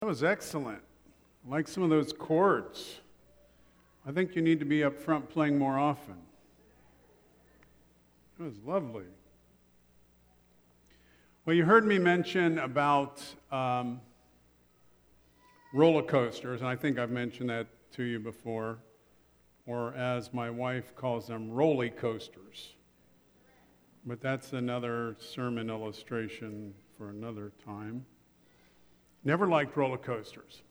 That was excellent. I like some of those chords. I think you need to be up front playing more often. It was lovely. Well, you heard me mention about um, roller coasters, and I think I've mentioned that to you before, or as my wife calls them, roly coasters. But that's another sermon illustration for another time. Never liked roller coasters.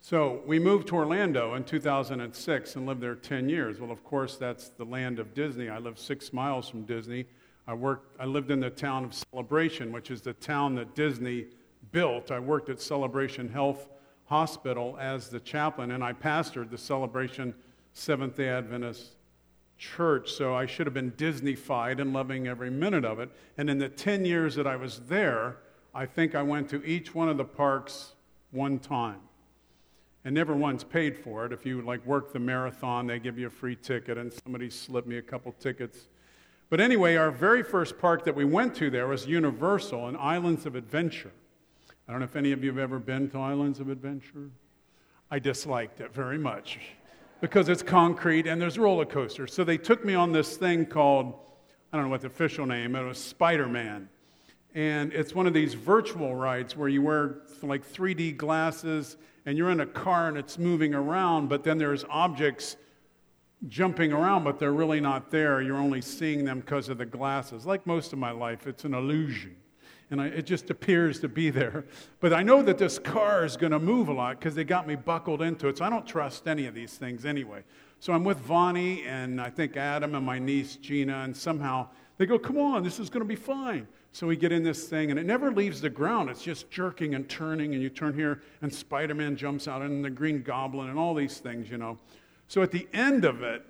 So we moved to Orlando in 2006 and lived there 10 years. Well, of course, that's the land of Disney. I live six miles from Disney. I, worked, I lived in the town of Celebration, which is the town that Disney built. I worked at Celebration Health Hospital as the chaplain, and I pastored the Celebration Seventh day Adventist church. So I should have been Disneyfied and loving every minute of it. And in the 10 years that I was there, I think I went to each one of the parks one time and never once paid for it. If you like work the marathon, they give you a free ticket, and somebody slipped me a couple tickets. But anyway, our very first park that we went to there was Universal and Islands of Adventure. I don't know if any of you have ever been to Islands of Adventure. I disliked it very much because it's concrete and there's roller coasters. So they took me on this thing called, I don't know what the official name, it was Spider Man. And it's one of these virtual rides where you wear like 3D glasses and you're in a car and it's moving around, but then there's objects jumping around, but they're really not there. You're only seeing them because of the glasses. Like most of my life, it's an illusion. And I, it just appears to be there. But I know that this car is going to move a lot because they got me buckled into it. So I don't trust any of these things anyway. So I'm with Vonnie and I think Adam and my niece Gina, and somehow they go, Come on, this is going to be fine. So we get in this thing, and it never leaves the ground. It's just jerking and turning, and you turn here, and Spider Man jumps out, and the Green Goblin, and all these things, you know. So at the end of it,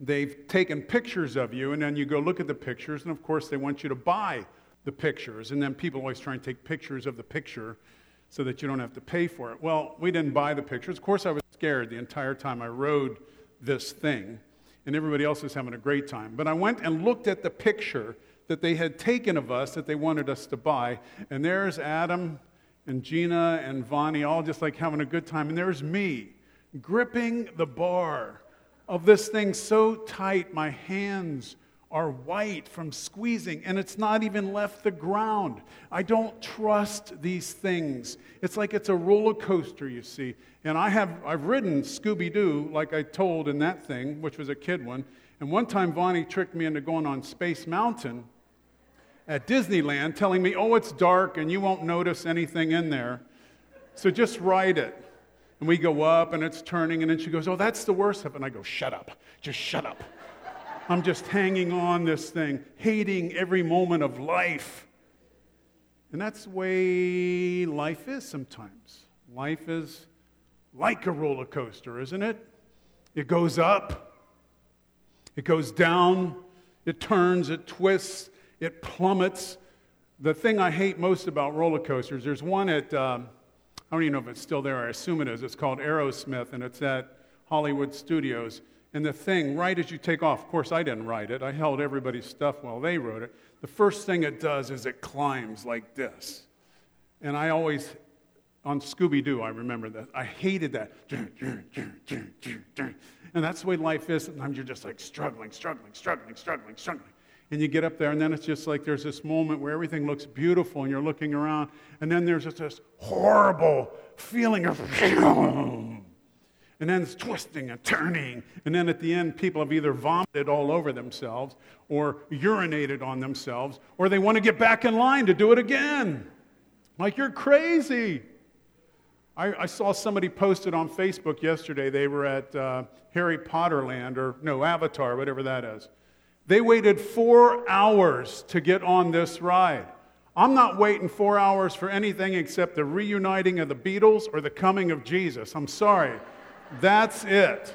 they've taken pictures of you, and then you go look at the pictures, and of course, they want you to buy the pictures. And then people always try and take pictures of the picture so that you don't have to pay for it. Well, we didn't buy the pictures. Of course, I was scared the entire time I rode this thing, and everybody else was having a great time. But I went and looked at the picture that they had taken of us that they wanted us to buy. And there's Adam and Gina and Vonnie all just like having a good time. And there's me gripping the bar of this thing so tight, my hands are white from squeezing, and it's not even left the ground. I don't trust these things. It's like it's a roller coaster, you see. And I have I've ridden Scooby Doo, like I told in that thing, which was a kid one. And one time Vonnie tricked me into going on Space Mountain at Disneyland telling me, oh, it's dark and you won't notice anything in there. So just ride it. And we go up and it's turning, and then she goes, oh, that's the worst of it. And I go, shut up. Just shut up. I'm just hanging on this thing, hating every moment of life. And that's the way life is sometimes. Life is like a roller coaster, isn't it? It goes up, it goes down, it turns, it twists, it plummets. The thing I hate most about roller coasters, there's one at, um, I don't even know if it's still there, I assume it is. It's called Aerosmith, and it's at Hollywood Studios. And the thing, right as you take off, of course, I didn't write it, I held everybody's stuff while they wrote it. The first thing it does is it climbs like this. And I always, on Scooby Doo, I remember that. I hated that. And that's the way life is. Sometimes you're just like struggling, struggling, struggling, struggling, struggling and you get up there, and then it's just like there's this moment where everything looks beautiful, and you're looking around, and then there's just this horrible feeling of, and then it's twisting and turning, and then at the end, people have either vomited all over themselves, or urinated on themselves, or they want to get back in line to do it again. Like you're crazy. I, I saw somebody posted on Facebook yesterday. They were at uh, Harry Potter Land, or no, Avatar, whatever that is they waited four hours to get on this ride. I'm not waiting four hours for anything except the reuniting of the Beatles or the coming of Jesus. I'm sorry. That's it.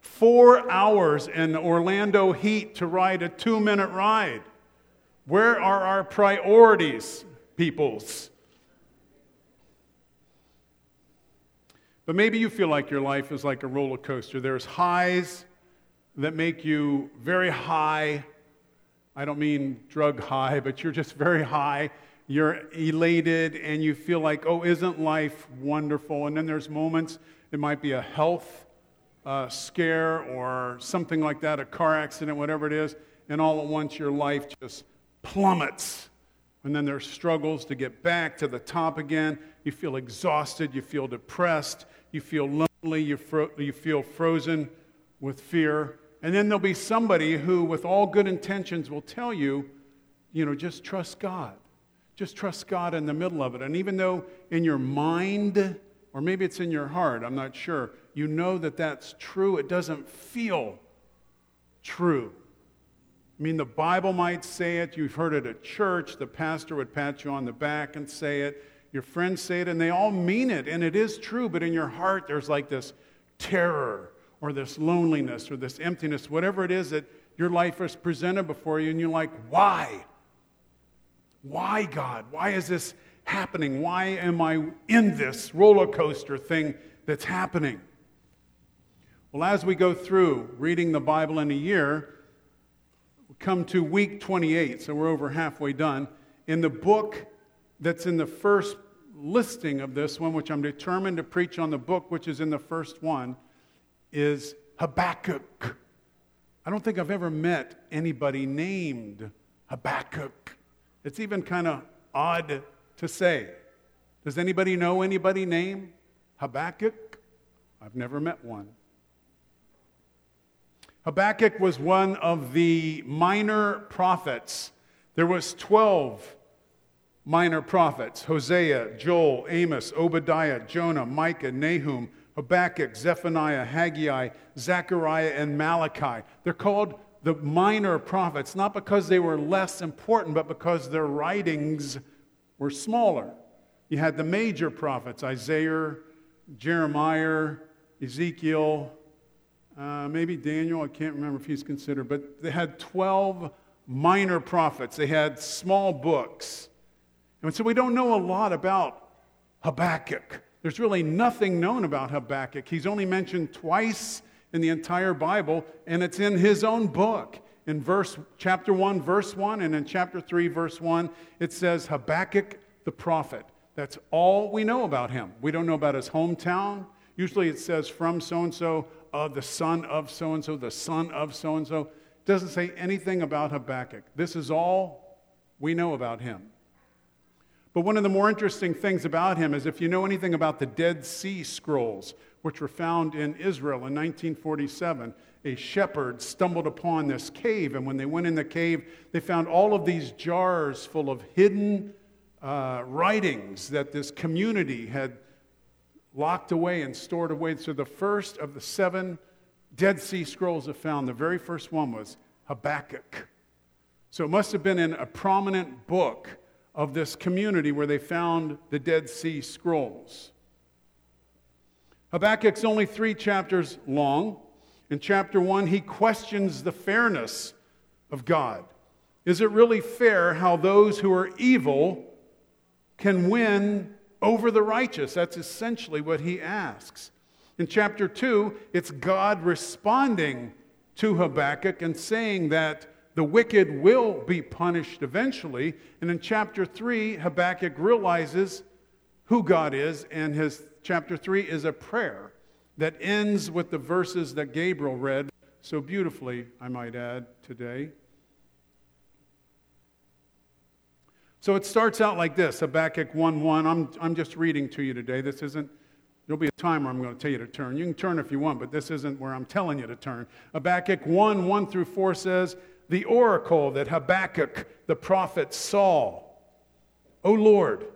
Four hours in Orlando heat to ride a two minute ride. Where are our priorities, peoples? But maybe you feel like your life is like a roller coaster. There's highs that make you very high. I don't mean drug high, but you're just very high. you're elated and you feel like, oh, isn't life wonderful? And then there's moments, it might be a health uh, scare or something like that, a car accident, whatever it is, and all at once your life just plummets. And then there's struggles to get back to the top again. You feel exhausted, you feel depressed, you feel lonely, you, fro- you feel frozen with fear. And then there'll be somebody who, with all good intentions, will tell you, you know, just trust God. Just trust God in the middle of it. And even though in your mind, or maybe it's in your heart, I'm not sure, you know that that's true, it doesn't feel true. I mean, the Bible might say it, you've heard it at church, the pastor would pat you on the back and say it, your friends say it, and they all mean it, and it is true, but in your heart there's like this terror or this loneliness or this emptiness, whatever it is that your life is presented before you, and you're like, why? Why, God? Why is this happening? Why am I in this roller coaster thing that's happening? Well, as we go through reading the Bible in a year, we come to week 28, so we're over halfway done. In the book that's in the first listing of this one, which I'm determined to preach on the book, which is in the first one, is Habakkuk. I don't think I've ever met anybody named Habakkuk. It's even kind of odd to say. Does anybody know anybody named Habakkuk? I've never met one. Habakkuk was one of the minor prophets. There was 12 minor prophets, Hosea, Joel, Amos, Obadiah, Jonah, Micah, Nahum, Habakkuk, Zephaniah, Haggai, Zechariah, and Malachi. They're called the minor prophets, not because they were less important, but because their writings were smaller. You had the major prophets Isaiah, Jeremiah, Ezekiel, uh, maybe Daniel, I can't remember if he's considered, but they had 12 minor prophets. They had small books. And so we don't know a lot about Habakkuk. There's really nothing known about Habakkuk. He's only mentioned twice in the entire Bible, and it's in his own book. In verse chapter 1, verse 1, and in chapter 3, verse 1, it says Habakkuk the prophet. That's all we know about him. We don't know about his hometown. Usually it says from so and so, the son of so and so, the son of so and so. Doesn't say anything about Habakkuk. This is all we know about him. But one of the more interesting things about him is if you know anything about the Dead Sea Scrolls, which were found in Israel in 1947. A shepherd stumbled upon this cave, and when they went in the cave, they found all of these jars full of hidden uh, writings that this community had locked away and stored away. So the first of the seven Dead Sea Scrolls are found, the very first one was Habakkuk. So it must have been in a prominent book of this community where they found the Dead Sea Scrolls. Habakkuk's only three chapters long. In chapter one, he questions the fairness of God. Is it really fair how those who are evil can win over the righteous? That's essentially what he asks. In chapter 2, it's God responding to Habakkuk and saying that the wicked will be punished eventually. And in chapter 3, Habakkuk realizes who God is and his chapter 3 is a prayer that ends with the verses that Gabriel read so beautifully, I might add, today. So it starts out like this Habakkuk 1 1. I'm, I'm just reading to you today. This isn't, there'll be a time where I'm going to tell you to turn. You can turn if you want, but this isn't where I'm telling you to turn. Habakkuk 1 1 through 4 says, The oracle that Habakkuk the prophet saw. O Lord,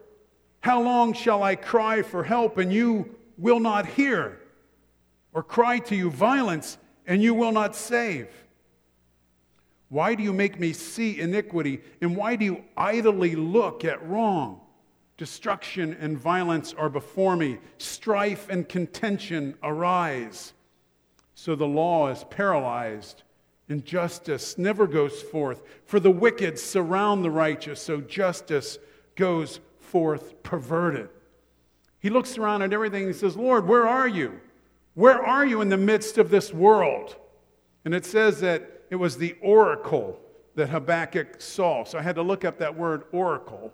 how long shall I cry for help and you will not hear? Or cry to you violence and you will not save? Why do you make me see iniquity and why do you idly look at wrong? Destruction and violence are before me, strife and contention arise. So the law is paralyzed and justice never goes forth. For the wicked surround the righteous, so justice goes forth perverted. He looks around at everything and says, Lord, where are you? Where are you in the midst of this world? And it says that it was the oracle that Habakkuk saw. So I had to look up that word oracle.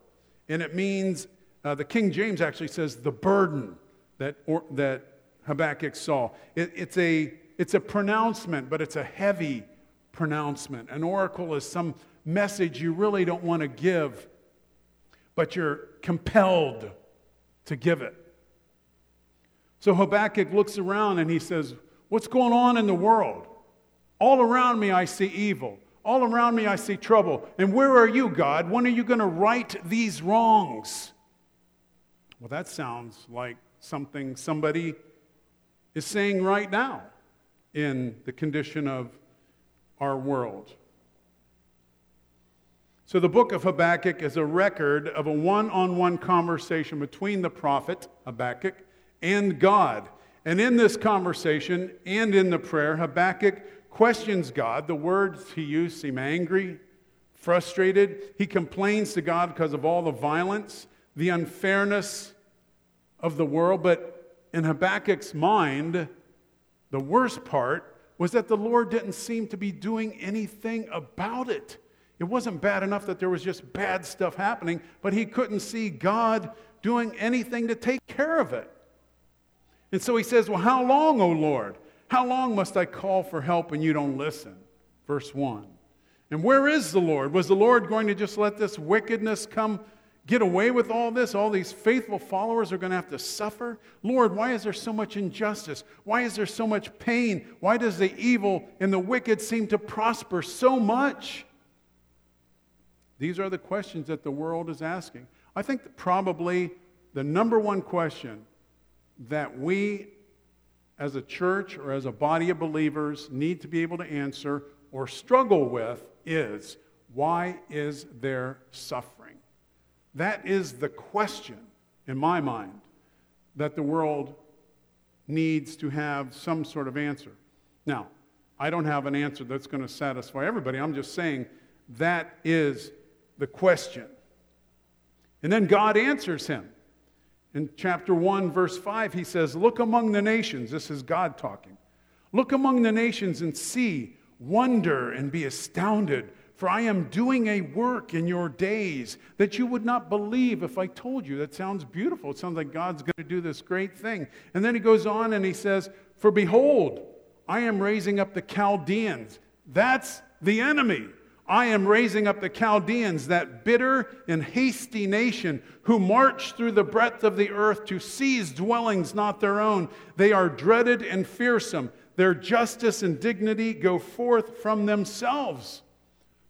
and it means, uh, the King James actually says, the burden that, or, that Habakkuk saw. It, it's, a, it's a pronouncement, but it's a heavy pronouncement. An oracle is some message you really don't want to give, but you're compelled to give it. So Habakkuk looks around and he says, What's going on in the world? All around me I see evil. All around me I see trouble. And where are you, God? When are you going to right these wrongs? Well, that sounds like something somebody is saying right now in the condition of our world. So, the book of Habakkuk is a record of a one on one conversation between the prophet Habakkuk and God. And in this conversation and in the prayer, Habakkuk questions God. The words he used seem angry, frustrated. He complains to God because of all the violence, the unfairness of the world. But in Habakkuk's mind, the worst part was that the Lord didn't seem to be doing anything about it. It wasn't bad enough that there was just bad stuff happening, but he couldn't see God doing anything to take care of it. And so he says, Well, how long, O Lord? How long must I call for help and you don't listen? Verse 1. And where is the Lord? Was the Lord going to just let this wickedness come get away with all this? All these faithful followers are going to have to suffer? Lord, why is there so much injustice? Why is there so much pain? Why does the evil and the wicked seem to prosper so much? These are the questions that the world is asking. I think probably the number one question that we as a church or as a body of believers need to be able to answer or struggle with is why is there suffering? That is the question in my mind that the world needs to have some sort of answer. Now, I don't have an answer that's going to satisfy everybody. I'm just saying that is the question. And then God answers him. In chapter 1, verse 5, he says, Look among the nations. This is God talking. Look among the nations and see, wonder, and be astounded. For I am doing a work in your days that you would not believe if I told you. That sounds beautiful. It sounds like God's going to do this great thing. And then he goes on and he says, For behold, I am raising up the Chaldeans. That's the enemy. I am raising up the Chaldeans, that bitter and hasty nation who march through the breadth of the earth to seize dwellings not their own. They are dreaded and fearsome. Their justice and dignity go forth from themselves.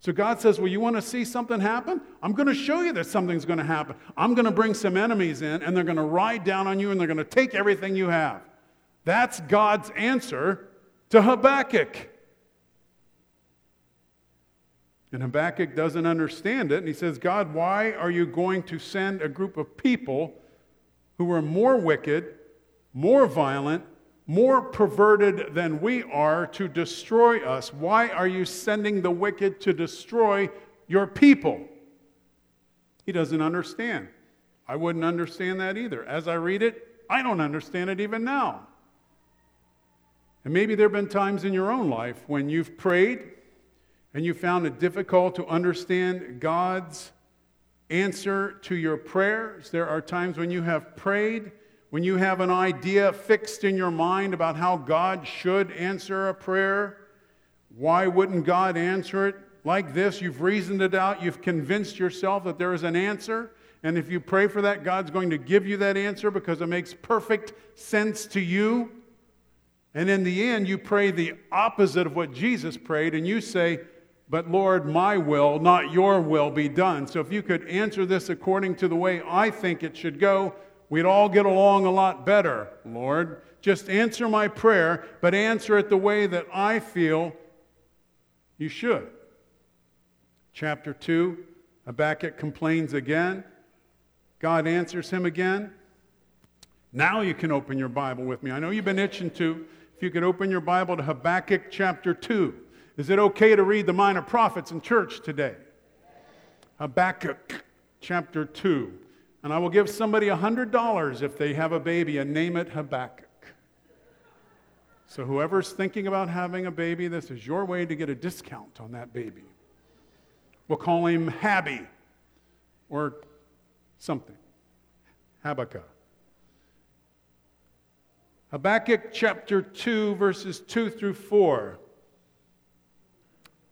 So God says, Well, you want to see something happen? I'm going to show you that something's going to happen. I'm going to bring some enemies in, and they're going to ride down on you, and they're going to take everything you have. That's God's answer to Habakkuk. And Habakkuk doesn't understand it. And he says, God, why are you going to send a group of people who are more wicked, more violent, more perverted than we are to destroy us? Why are you sending the wicked to destroy your people? He doesn't understand. I wouldn't understand that either. As I read it, I don't understand it even now. And maybe there have been times in your own life when you've prayed and you found it difficult to understand God's answer to your prayers. There are times when you have prayed, when you have an idea fixed in your mind about how God should answer a prayer. Why wouldn't God answer it like this? You've reasoned it out, you've convinced yourself that there is an answer. And if you pray for that, God's going to give you that answer because it makes perfect sense to you. And in the end, you pray the opposite of what Jesus prayed, and you say, but Lord, my will, not your will, be done. So if you could answer this according to the way I think it should go, we'd all get along a lot better, Lord. Just answer my prayer, but answer it the way that I feel you should. Chapter 2, Habakkuk complains again. God answers him again. Now you can open your Bible with me. I know you've been itching to. If you could open your Bible to Habakkuk chapter 2. Is it okay to read the minor prophets in church today? Habakkuk chapter 2. And I will give somebody $100 if they have a baby and name it Habakkuk. So, whoever's thinking about having a baby, this is your way to get a discount on that baby. We'll call him Habby or something. Habakkuk. Habakkuk chapter 2, verses 2 through 4.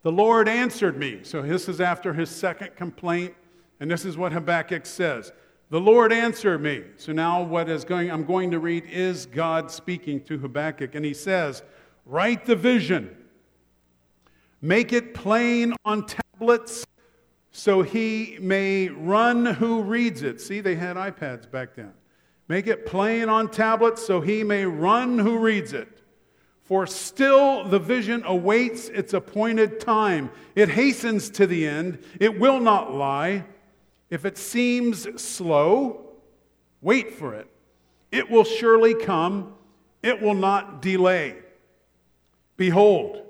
The Lord answered me. So this is after his second complaint, and this is what Habakkuk says. The Lord answered me. So now what is going I'm going to read is God speaking to Habakkuk and he says, "Write the vision. Make it plain on tablets so he may run who reads it." See, they had iPads back then. Make it plain on tablets so he may run who reads it. For still the vision awaits its appointed time. It hastens to the end. It will not lie. If it seems slow, wait for it. It will surely come. It will not delay. Behold,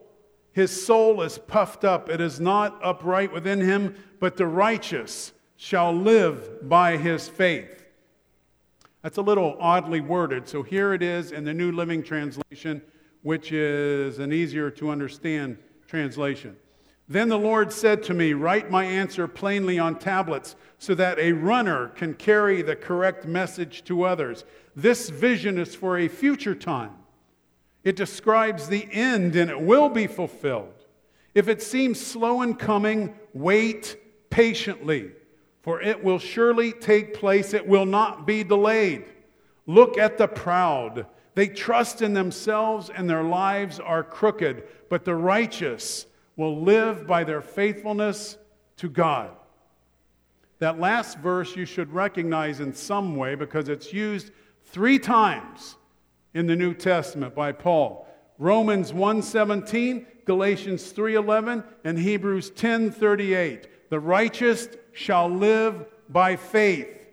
his soul is puffed up. It is not upright within him, but the righteous shall live by his faith. That's a little oddly worded. So here it is in the New Living Translation, which is an easier to understand translation. Then the Lord said to me, Write my answer plainly on tablets so that a runner can carry the correct message to others. This vision is for a future time. It describes the end and it will be fulfilled. If it seems slow in coming, wait patiently for it will surely take place, it will not be delayed. Look at the proud. They trust in themselves and their lives are crooked, but the righteous will live by their faithfulness to God. That last verse you should recognize in some way because it's used three times in the New Testament by Paul. Romans 1:17, Galatians 3:11, and Hebrews 10:38. The righteous shall live by faith.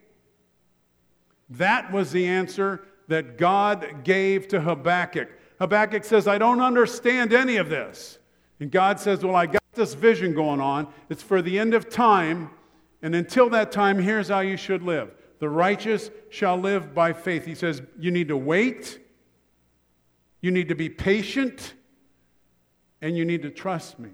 That was the answer that God gave to Habakkuk. Habakkuk says, I don't understand any of this. And God says, Well, I got this vision going on. It's for the end of time. And until that time, here's how you should live the righteous shall live by faith. He says, You need to wait, you need to be patient, and you need to trust me.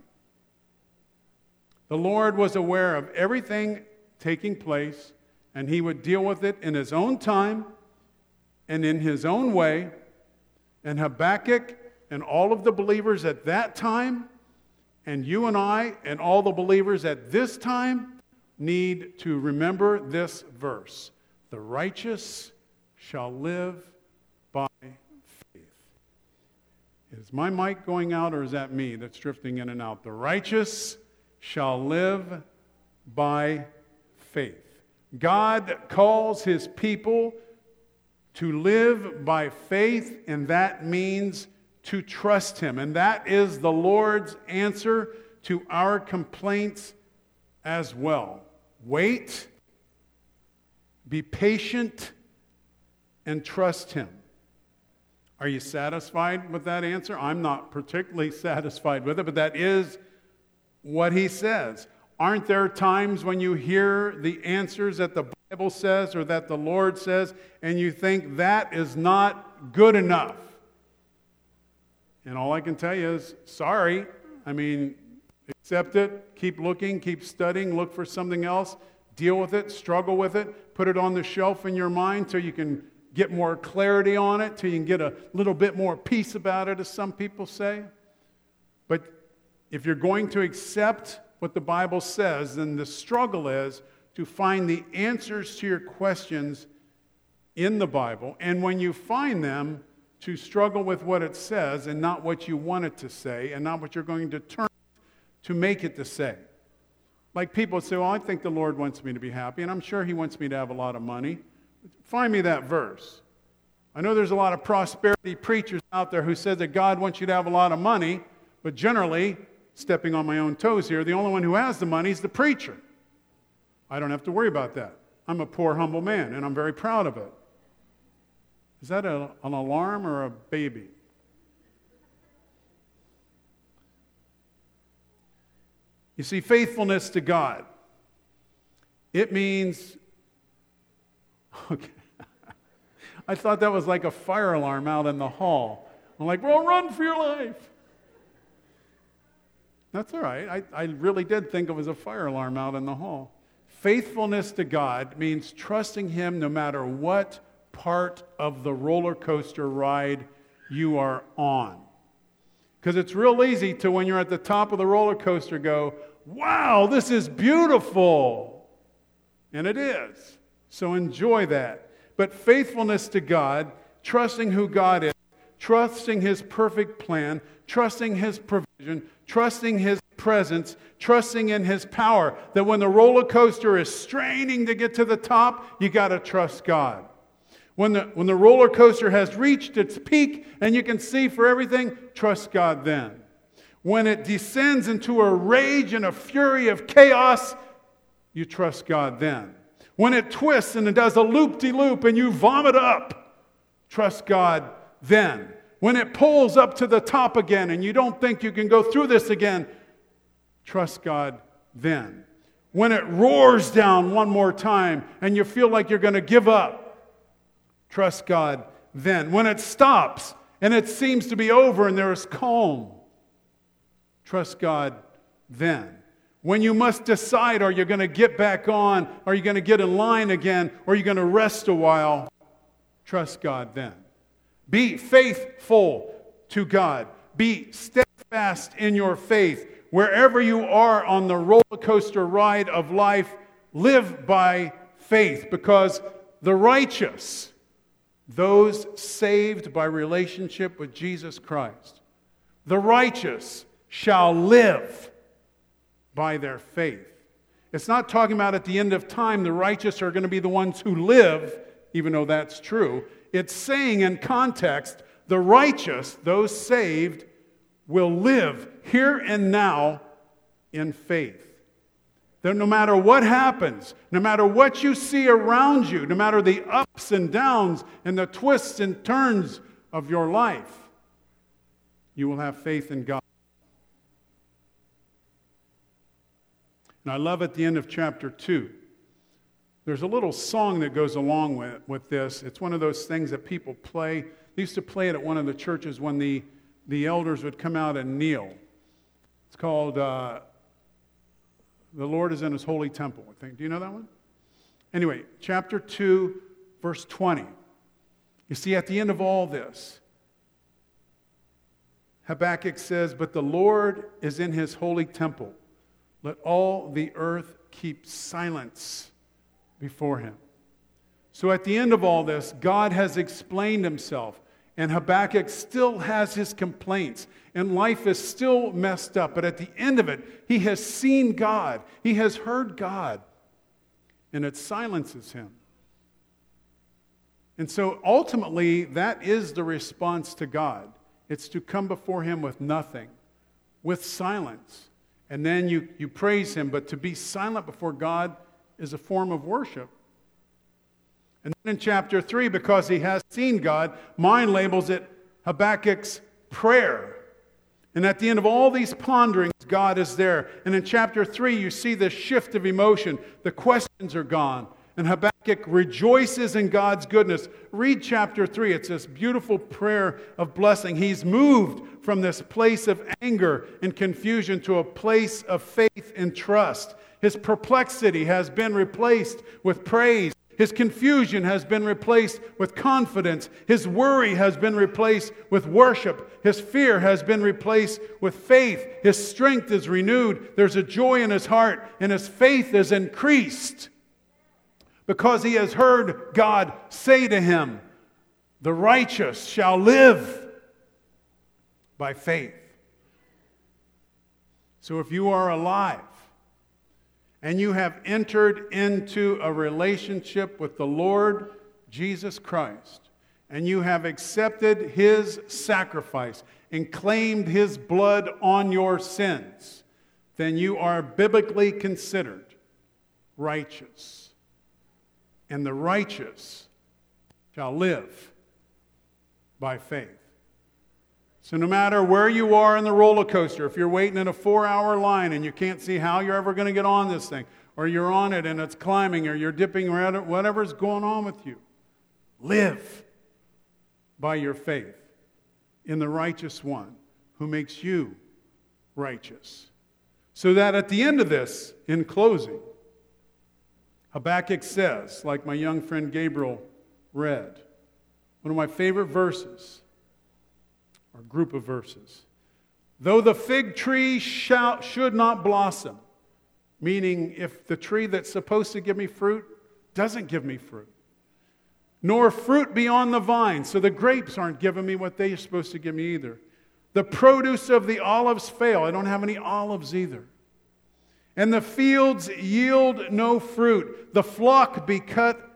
The Lord was aware of everything taking place, and he would deal with it in his own time and in his own way. And Habakkuk and all of the believers at that time, and you and I and all the believers at this time, need to remember this verse The righteous shall live by faith. Is my mic going out, or is that me that's drifting in and out? The righteous shall live by faith. God calls his people to live by faith, and that means to trust him. And that is the Lord's answer to our complaints as well. Wait, be patient, and trust him. Are you satisfied with that answer? I'm not particularly satisfied with it, but that is what he says. Aren't there times when you hear the answers that the Bible says or that the Lord says, and you think that is not good enough? And all I can tell you is, sorry. I mean, accept it, keep looking, keep studying, look for something else, deal with it, struggle with it, put it on the shelf in your mind so you can get more clarity on it, till you can get a little bit more peace about it, as some people say. But if you're going to accept what the Bible says, then the struggle is to find the answers to your questions in the Bible. And when you find them, to struggle with what it says and not what you want it to say and not what you're going to turn to make it to say. Like people say, Well, I think the Lord wants me to be happy, and I'm sure He wants me to have a lot of money. Find me that verse. I know there's a lot of prosperity preachers out there who say that God wants you to have a lot of money, but generally, stepping on my own toes here. The only one who has the money is the preacher. I don't have to worry about that. I'm a poor, humble man, and I'm very proud of it. Is that a, an alarm or a baby? You see, faithfulness to God. It means, okay. I thought that was like a fire alarm out in the hall. I'm like, well, run for your life. That's all right. I, I really did think it was a fire alarm out in the hall. Faithfulness to God means trusting Him no matter what part of the roller coaster ride you are on. Because it's real easy to, when you're at the top of the roller coaster, go, wow, this is beautiful. And it is. So enjoy that. But faithfulness to God, trusting who God is, trusting His perfect plan, trusting His provision, trusting His presence, trusting in His power, that when the roller coaster is straining to get to the top, you got to trust God. When the, when the roller coaster has reached its peak and you can see for everything, trust God then. When it descends into a rage and a fury of chaos, you trust God then. When it twists and it does a loop de loop and you vomit up, trust God then. When it pulls up to the top again and you don't think you can go through this again, trust God then. When it roars down one more time and you feel like you're going to give up, Trust God then. When it stops and it seems to be over and there is calm, trust God then. When you must decide, are you going to get back on? Are you going to get in line again? Or are you going to rest a while? Trust God then. Be faithful to God. Be steadfast in your faith. Wherever you are on the roller coaster ride of life, live by faith because the righteous those saved by relationship with Jesus Christ. The righteous shall live by their faith. It's not talking about at the end of time the righteous are going to be the ones who live, even though that's true. It's saying in context, the righteous, those saved, will live here and now in faith. That no matter what happens, no matter what you see around you, no matter the ups and downs and the twists and turns of your life, you will have faith in God. And I love at the end of chapter 2, there's a little song that goes along with, with this. It's one of those things that people play. They used to play it at one of the churches when the, the elders would come out and kneel. It's called. Uh, the Lord is in his holy temple, I think. Do you know that one? Anyway, chapter 2, verse 20. You see, at the end of all this, Habakkuk says, But the Lord is in his holy temple. Let all the earth keep silence before him. So at the end of all this, God has explained himself. And Habakkuk still has his complaints, and life is still messed up. But at the end of it, he has seen God, he has heard God, and it silences him. And so ultimately, that is the response to God it's to come before him with nothing, with silence. And then you, you praise him, but to be silent before God is a form of worship. And then in chapter 3, because he has seen God, mine labels it Habakkuk's prayer. And at the end of all these ponderings, God is there. And in chapter 3, you see the shift of emotion. The questions are gone. And Habakkuk rejoices in God's goodness. Read chapter 3. It's this beautiful prayer of blessing. He's moved from this place of anger and confusion to a place of faith and trust. His perplexity has been replaced with praise. His confusion has been replaced with confidence. His worry has been replaced with worship. His fear has been replaced with faith. His strength is renewed. There's a joy in his heart, and his faith is increased because he has heard God say to him, The righteous shall live by faith. So if you are alive, and you have entered into a relationship with the Lord Jesus Christ, and you have accepted his sacrifice and claimed his blood on your sins, then you are biblically considered righteous. And the righteous shall live by faith. So, no matter where you are in the roller coaster, if you're waiting in a four hour line and you can't see how you're ever going to get on this thing, or you're on it and it's climbing, or you're dipping it, whatever's going on with you, live by your faith in the righteous one who makes you righteous. So that at the end of this, in closing, Habakkuk says, like my young friend Gabriel read, one of my favorite verses, or group of verses. Though the fig tree shall, should not blossom, meaning if the tree that's supposed to give me fruit doesn't give me fruit, nor fruit beyond the vine, so the grapes aren't giving me what they're supposed to give me either. The produce of the olives fail. I don't have any olives either. And the fields yield no fruit. The flock be cut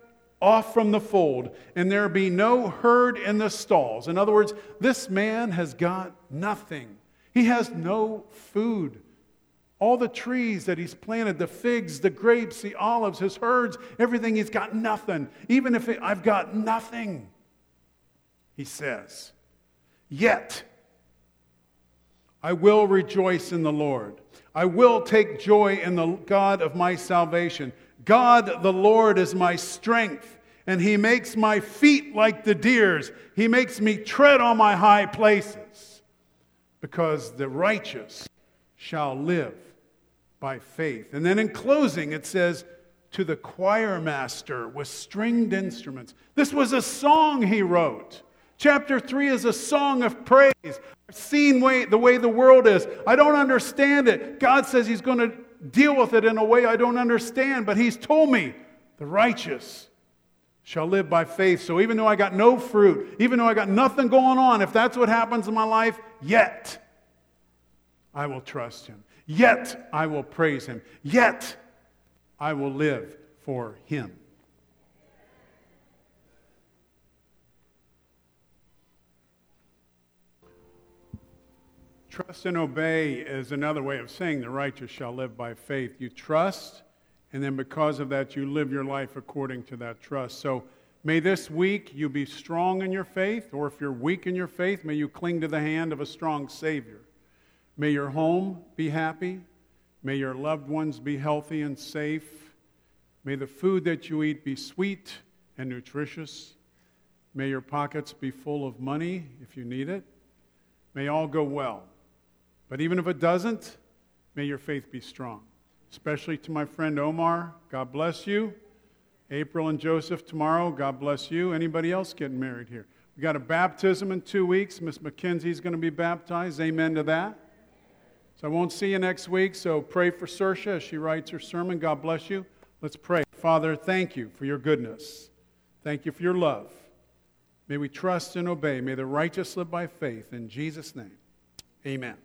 off from the fold, and there be no herd in the stalls. In other words, this man has got nothing. He has no food. All the trees that he's planted, the figs, the grapes, the olives, his herds, everything, he's got nothing. Even if it, I've got nothing, he says. Yet, I will rejoice in the Lord. I will take joy in the God of my salvation. God the Lord is my strength, and he makes my feet like the deer's. He makes me tread on my high places, because the righteous shall live by faith. And then in closing, it says, to the choir master with stringed instruments. This was a song he wrote. Chapter 3 is a song of praise. I've seen way, the way the world is. I don't understand it. God says He's going to deal with it in a way I don't understand, but He's told me the righteous shall live by faith. So even though I got no fruit, even though I got nothing going on, if that's what happens in my life, yet I will trust Him. Yet I will praise Him. Yet I will live for Him. Trust and obey is another way of saying the righteous shall live by faith. You trust, and then because of that, you live your life according to that trust. So may this week you be strong in your faith, or if you're weak in your faith, may you cling to the hand of a strong Savior. May your home be happy. May your loved ones be healthy and safe. May the food that you eat be sweet and nutritious. May your pockets be full of money if you need it. May all go well. But even if it doesn't, may your faith be strong. Especially to my friend Omar, God bless you. April and Joseph tomorrow, God bless you. Anybody else getting married here? We got a baptism in two weeks. Miss McKenzie's going to be baptized. Amen to that. So I won't see you next week. So pray for Sersha as she writes her sermon. God bless you. Let's pray. Father, thank you for your goodness. Thank you for your love. May we trust and obey. May the righteous live by faith. In Jesus' name, amen.